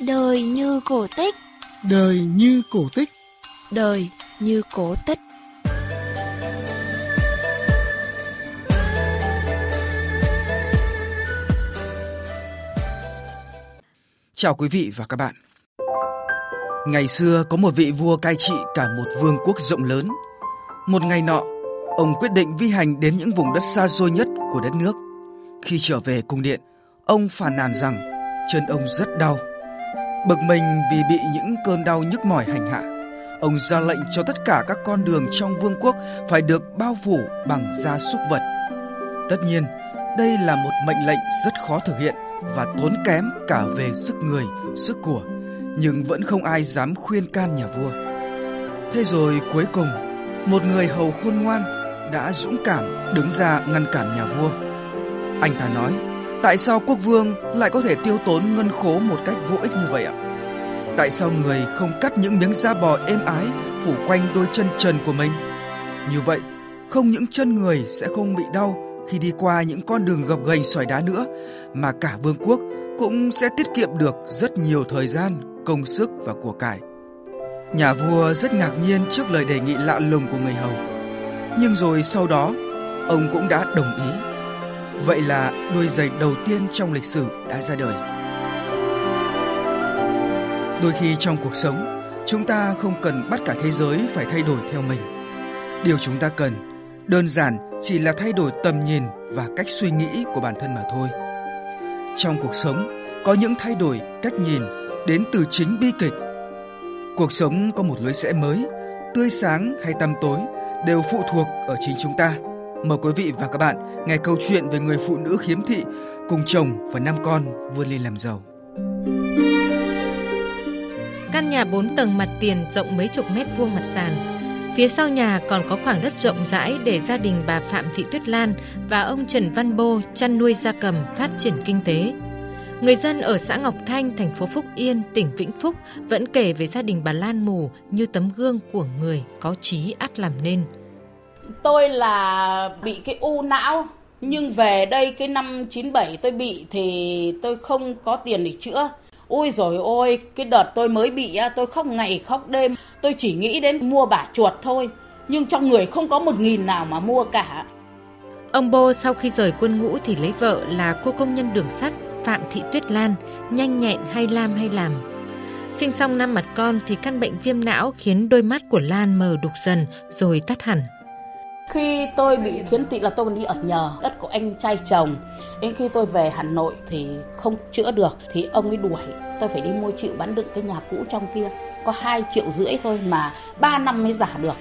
Đời như cổ tích. Đời như cổ tích. Đời như cổ tích. Chào quý vị và các bạn. Ngày xưa có một vị vua cai trị cả một vương quốc rộng lớn. Một ngày nọ, ông quyết định vi hành đến những vùng đất xa xôi nhất của đất nước. Khi trở về cung điện, ông phàn nàn rằng chân ông rất đau Bực mình vì bị những cơn đau nhức mỏi hành hạ, ông ra lệnh cho tất cả các con đường trong vương quốc phải được bao phủ bằng da súc vật. Tất nhiên, đây là một mệnh lệnh rất khó thực hiện và tốn kém cả về sức người, sức của, nhưng vẫn không ai dám khuyên can nhà vua. Thế rồi cuối cùng, một người hầu khôn ngoan đã dũng cảm đứng ra ngăn cản nhà vua. Anh ta nói: Tại sao quốc vương lại có thể tiêu tốn ngân khố một cách vô ích như vậy ạ? Tại sao người không cắt những miếng da bò êm ái phủ quanh đôi chân trần của mình? Như vậy, không những chân người sẽ không bị đau khi đi qua những con đường gập ghềnh sỏi đá nữa, mà cả vương quốc cũng sẽ tiết kiệm được rất nhiều thời gian, công sức và của cải. Nhà vua rất ngạc nhiên trước lời đề nghị lạ lùng của người hầu. Nhưng rồi sau đó, ông cũng đã đồng ý Vậy là đôi giày đầu tiên trong lịch sử đã ra đời. Đôi khi trong cuộc sống, chúng ta không cần bắt cả thế giới phải thay đổi theo mình. Điều chúng ta cần đơn giản chỉ là thay đổi tầm nhìn và cách suy nghĩ của bản thân mà thôi. Trong cuộc sống, có những thay đổi cách nhìn đến từ chính bi kịch. Cuộc sống có một lối sẽ mới, tươi sáng hay tăm tối đều phụ thuộc ở chính chúng ta Mời quý vị và các bạn nghe câu chuyện về người phụ nữ khiếm thị cùng chồng và năm con vươn lên làm giàu. Căn nhà 4 tầng mặt tiền rộng mấy chục mét vuông mặt sàn. Phía sau nhà còn có khoảng đất rộng rãi để gia đình bà Phạm Thị Tuyết Lan và ông Trần Văn Bô chăn nuôi gia cầm phát triển kinh tế. Người dân ở xã Ngọc Thanh, thành phố Phúc Yên, tỉnh Vĩnh Phúc vẫn kể về gia đình bà Lan Mù như tấm gương của người có trí ắt làm nên. Tôi là bị cái u não nhưng về đây cái năm 97 tôi bị thì tôi không có tiền để chữa. Ôi rồi ôi, cái đợt tôi mới bị tôi khóc ngày khóc đêm, tôi chỉ nghĩ đến mua bả chuột thôi. Nhưng trong người không có một nghìn nào mà mua cả. Ông Bô sau khi rời quân ngũ thì lấy vợ là cô công nhân đường sắt Phạm Thị Tuyết Lan, nhanh nhẹn hay lam hay làm. Sinh xong năm mặt con thì căn bệnh viêm não khiến đôi mắt của Lan mờ đục dần rồi tắt hẳn. Khi tôi bị khiếm thị là tôi còn đi ở nhờ đất của anh trai chồng. Đến khi tôi về Hà Nội thì không chữa được thì ông ấy đuổi. Tôi phải đi mua chịu bán đựng cái nhà cũ trong kia. Có 2 triệu rưỡi thôi mà 3 năm mới giả được.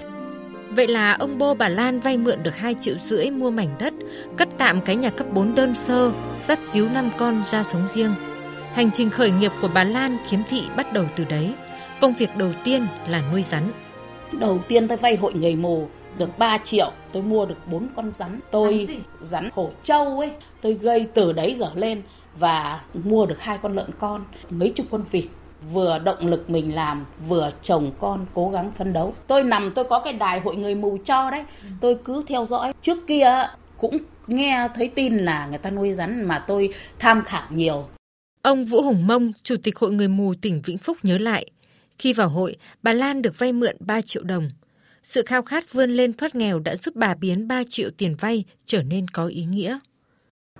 Vậy là ông Bô bà Lan vay mượn được 2 triệu rưỡi mua mảnh đất, cất tạm cái nhà cấp 4 đơn sơ, dắt díu năm con ra sống riêng. Hành trình khởi nghiệp của bà Lan khiếm thị bắt đầu từ đấy. Công việc đầu tiên là nuôi rắn. Đầu tiên tôi vay hội người mù được 3 triệu tôi mua được bốn con rắn. Tôi rắn hổ châu ấy tôi gây từ đấy trở lên và mua được hai con lợn con mấy chục con vịt. Vừa động lực mình làm vừa chồng con cố gắng phấn đấu. Tôi nằm tôi có cái đài hội người mù cho đấy. Tôi cứ theo dõi. Trước kia cũng nghe thấy tin là người ta nuôi rắn mà tôi tham khảo nhiều. Ông Vũ Hùng Mông, Chủ tịch Hội Người Mù tỉnh Vĩnh Phúc nhớ lại, khi vào hội, bà Lan được vay mượn 3 triệu đồng. Sự khao khát vươn lên thoát nghèo đã giúp bà biến 3 triệu tiền vay trở nên có ý nghĩa.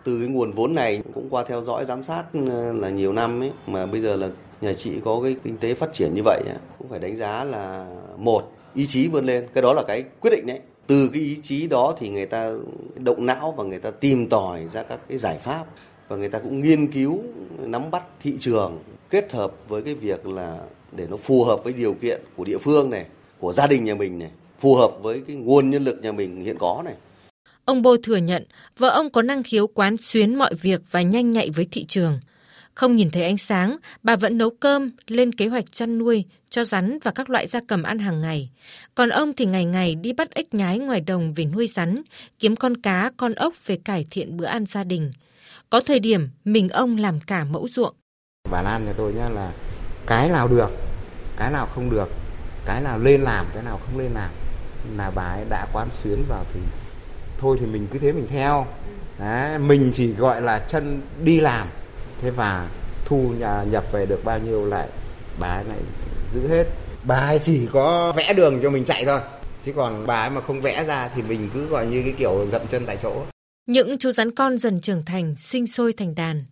Từ cái nguồn vốn này cũng qua theo dõi, giám sát ừ, là nhiều năm ấy, mà bây giờ là nhà chị có cái kinh tế phát triển như vậy cũng phải đánh giá là một, ý chí vươn lên. Cái đó là cái quyết định đấy. Từ cái ý chí đó thì người ta động não và người ta tìm tòi ra các cái giải pháp và người ta cũng nghiên cứu, nắm bắt thị trường, kết hợp với cái việc là để nó phù hợp với điều kiện của địa phương này của gia đình nhà mình này, phù hợp với cái nguồn nhân lực nhà mình hiện có này. Ông Bô thừa nhận vợ ông có năng khiếu quán xuyến mọi việc và nhanh nhạy với thị trường. Không nhìn thấy ánh sáng, bà vẫn nấu cơm, lên kế hoạch chăn nuôi, cho rắn và các loại gia cầm ăn hàng ngày. Còn ông thì ngày ngày đi bắt ếch nhái ngoài đồng về nuôi rắn, kiếm con cá, con ốc về cải thiện bữa ăn gia đình. Có thời điểm mình ông làm cả mẫu ruộng. Bà Lan nhà tôi nhá là cái nào được, cái nào không được cái nào lên làm cái nào không lên làm là bà ấy đã quán xuyến vào thì thôi thì mình cứ thế mình theo. Đấy, mình chỉ gọi là chân đi làm. Thế và thu nhà nhập về được bao nhiêu lại bà ấy lại giữ hết. Bà ấy chỉ có vẽ đường cho mình chạy thôi. Chứ còn bà ấy mà không vẽ ra thì mình cứ gọi như cái kiểu dậm chân tại chỗ. Những chú rắn con dần trưởng thành sinh sôi thành đàn.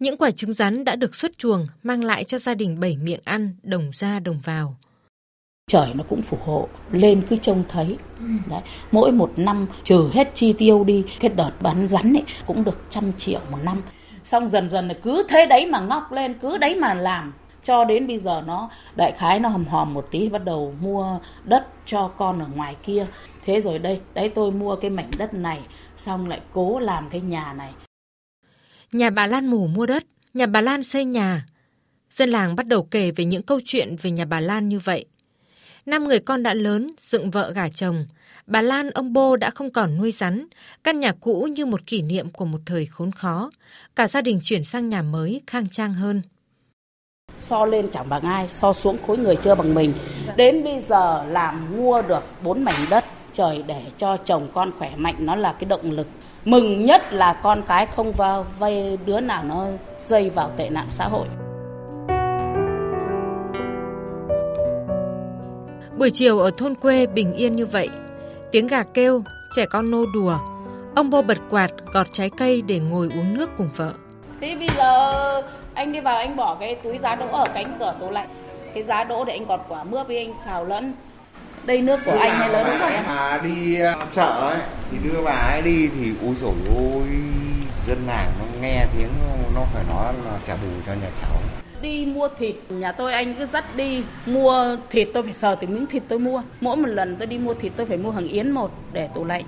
Những quả trứng rắn đã được xuất chuồng mang lại cho gia đình bảy miệng ăn đồng ra đồng vào trời nó cũng phù hộ, lên cứ trông thấy. Đấy, mỗi một năm, trừ hết chi tiêu đi, cái đợt bán rắn ấy cũng được trăm triệu một năm. Xong dần dần là cứ thế đấy mà ngóc lên, cứ đấy mà làm. Cho đến bây giờ nó, đại khái nó hòm hòm một tí, bắt đầu mua đất cho con ở ngoài kia. Thế rồi đây, đấy tôi mua cái mảnh đất này, xong lại cố làm cái nhà này. Nhà bà Lan mù mua đất, nhà bà Lan xây nhà. Dân làng bắt đầu kể về những câu chuyện về nhà bà Lan như vậy năm người con đã lớn dựng vợ gả chồng. Bà Lan ông Bô đã không còn nuôi rắn, căn nhà cũ như một kỷ niệm của một thời khốn khó. Cả gia đình chuyển sang nhà mới khang trang hơn. So lên chẳng bằng ai so xuống khối người chưa bằng mình. Đến bây giờ làm mua được bốn mảnh đất trời để cho chồng con khỏe mạnh nó là cái động lực. Mừng nhất là con cái không vào vay đứa nào nó dây vào tệ nạn xã hội. Buổi chiều ở thôn quê bình yên như vậy tiếng gà kêu trẻ con nô đùa ông bô bật quạt gọt trái cây để ngồi uống nước cùng vợ. Thế bây giờ anh đi vào anh bỏ cái túi giá đỗ ở cánh cửa tủ lạnh. Cái giá đỗ để anh gọt quả mướp với anh xào lẫn. Đây nước của anh hay lớn của em? Mà đi ờ, chợ ấy thì đưa bà ấy đi thì ui rồi ôi dân làng nó nghe tiếng nó phải nói là trả bù cho nhà cháu đi mua thịt nhà tôi anh cứ dắt đi mua thịt tôi phải sờ từng miếng thịt tôi mua mỗi một lần tôi đi mua thịt tôi phải mua hàng yến một để tủ lạnh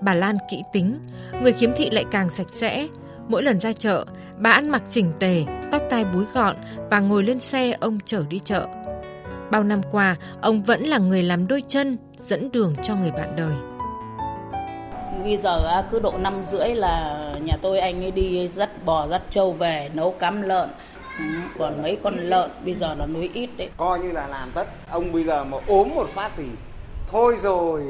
bà Lan kỹ tính người khiếm thị lại càng sạch sẽ Mỗi lần ra chợ, bà ăn mặc chỉnh tề, tóc tai búi gọn và ngồi lên xe ông chở đi chợ. Bao năm qua, ông vẫn là người làm đôi chân, dẫn đường cho người bạn đời. Bây giờ cứ độ năm rưỡi là nhà tôi anh ấy đi dắt bò dắt trâu về nấu cắm lợn. Ừ, còn mấy con lợn bây giờ nó nuôi ít đấy. Coi như là làm tất. Ông bây giờ mà ốm một phát thì thôi rồi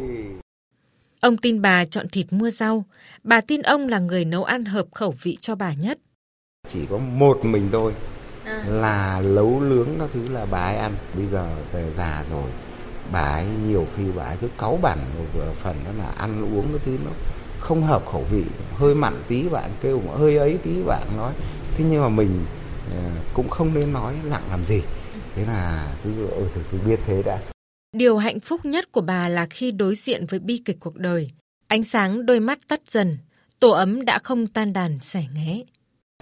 Ông tin bà chọn thịt mua rau, bà tin ông là người nấu ăn hợp khẩu vị cho bà nhất. Chỉ có một mình tôi à. là nấu nướng các thứ là bà ấy ăn. Bây giờ về già rồi, bà ấy nhiều khi bà ấy cứ cáu bẩn một phần đó là ăn uống cái thứ nó không hợp khẩu vị, hơi mặn tí bạn kêu hơi ấy tí bạn nói. Thế nhưng mà mình cũng không nên nói lặng làm gì. Thế là cứ, ừ, cứ biết thế đã. Điều hạnh phúc nhất của bà là khi đối diện với bi kịch cuộc đời. Ánh sáng đôi mắt tắt dần, tổ ấm đã không tan đàn sẻ nghé.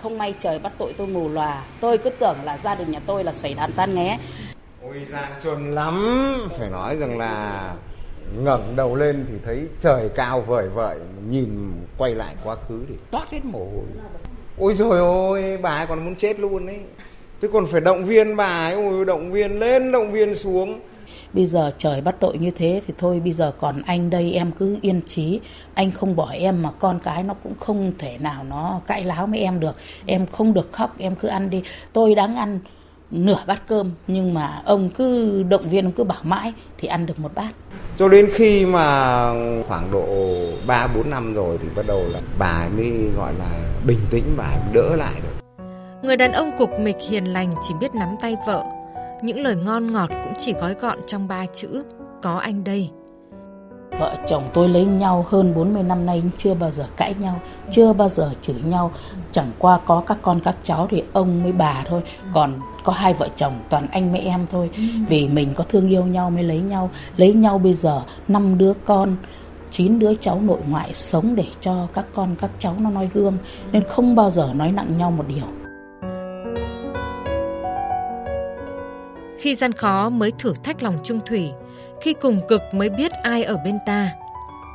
Không may trời bắt tội tôi mù lòa, tôi cứ tưởng là gia đình nhà tôi là xảy đàn tan nghé. Ôi gian chuồn lắm, phải nói rằng là ngẩng đầu lên thì thấy trời cao vời vợi, nhìn quay lại quá khứ thì toát hết mồ hôi. Ôi rồi ôi, bà ấy còn muốn chết luôn ấy. Thế còn phải động viên bà ấy, ôi động viên lên, động viên xuống. Bây giờ trời bắt tội như thế thì thôi bây giờ còn anh đây em cứ yên trí anh không bỏ em mà con cái nó cũng không thể nào nó cãi láo với em được. Em không được khóc em cứ ăn đi. Tôi đáng ăn nửa bát cơm nhưng mà ông cứ động viên ông cứ bảo mãi thì ăn được một bát cho đến khi mà khoảng độ 3 4 năm rồi thì bắt đầu là bà mới gọi là bình tĩnh bà đỡ lại được. Người đàn ông cục mịch hiền lành chỉ biết nắm tay vợ, những lời ngon ngọt cũng chỉ gói gọn trong ba chữ có anh đây. Vợ chồng tôi lấy nhau hơn 40 năm nay chưa bao giờ cãi nhau, chưa bao giờ chửi nhau. Chẳng qua có các con các cháu thì ông với bà thôi, còn có hai vợ chồng toàn anh với em thôi. Vì mình có thương yêu nhau mới lấy nhau, lấy nhau bây giờ năm đứa con, chín đứa cháu nội ngoại sống để cho các con các cháu nó noi gương nên không bao giờ nói nặng nhau một điều. Khi gian khó mới thử thách lòng trung thủy, khi cùng cực mới biết ai ở bên ta.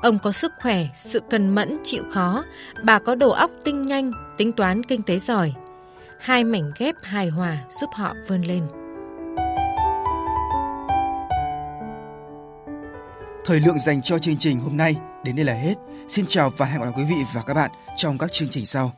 Ông có sức khỏe, sự cần mẫn, chịu khó, bà có đầu óc tinh nhanh, tính toán kinh tế giỏi. Hai mảnh ghép hài hòa giúp họ vươn lên. Thời lượng dành cho chương trình hôm nay đến đây là hết. Xin chào và hẹn gặp lại quý vị và các bạn trong các chương trình sau.